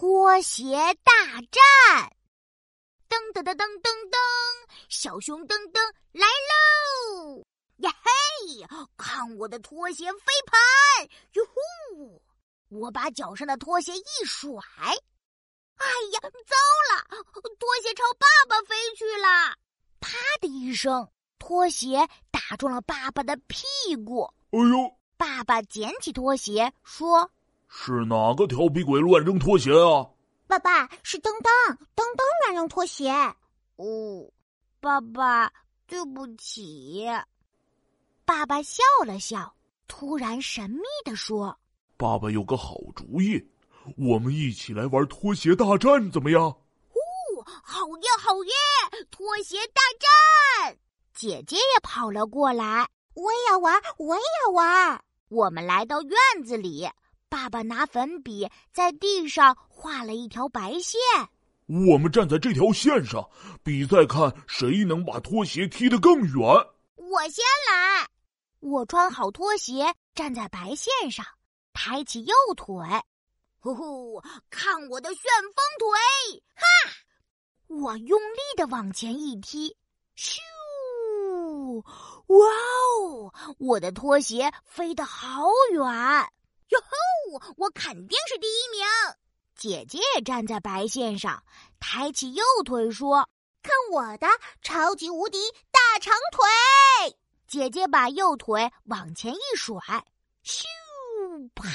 拖鞋大战！噔噔噔噔噔噔，小熊噔噔来喽！呀嘿，看我的拖鞋飞盘！哟呼，我把脚上的拖鞋一甩，哎呀，糟了，拖鞋朝爸爸飞去了！啪的一声，拖鞋打中了爸爸的屁股。哎呦！爸爸捡起拖鞋说。是哪个调皮鬼乱扔拖鞋啊？爸爸是噔噔，噔噔乱扔拖鞋。哦，爸爸，对不起。爸爸笑了笑，突然神秘的说：“爸爸有个好主意，我们一起来玩拖鞋大战，怎么样？”哦，好耶，好耶！拖鞋大战，姐姐也跑了过来，我也要玩，我也要玩。我们来到院子里。爸爸拿粉笔在地上画了一条白线，我们站在这条线上比赛，看谁能把拖鞋踢得更远。我先来，我穿好拖鞋站在白线上，抬起右腿，呼呼，看我的旋风腿！哈，我用力的往前一踢，咻，哇哦，我的拖鞋飞得好远。哟吼！我肯定是第一名。姐姐也站在白线上，抬起右腿说：“看我的超级无敌大长腿！”姐姐把右腿往前一甩，咻！啪！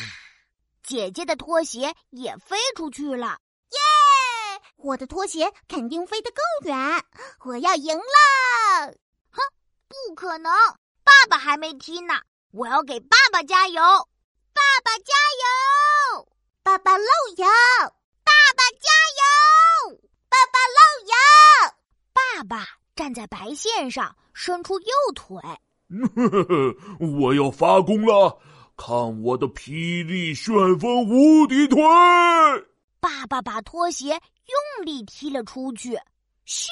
姐姐的拖鞋也飞出去了。耶！我的拖鞋肯定飞得更远，我要赢了！哼，不可能！爸爸还没踢呢，我要给爸爸加油。爸爸加油！爸爸漏油！爸爸加油！爸爸漏油！爸爸站在白线上，伸出右腿。我要发功了！看我的霹雳旋风无敌腿！爸爸把拖鞋用力踢了出去。咻！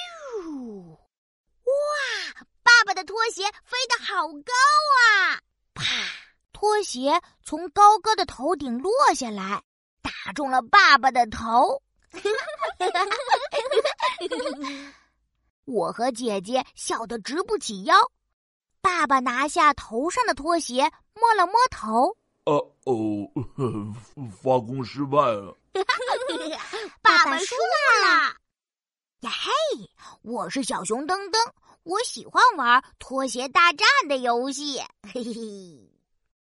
哇！爸爸的拖鞋飞得好高啊！啪！拖鞋从高高的头顶落下来，打中了爸爸的头。我和姐姐笑得直不起腰。爸爸拿下头上的拖鞋，摸了摸头。呃哦，发功失败了。爸爸输了。呀嘿，我是小熊噔噔，我喜欢玩拖鞋大战的游戏。嘿嘿嘿。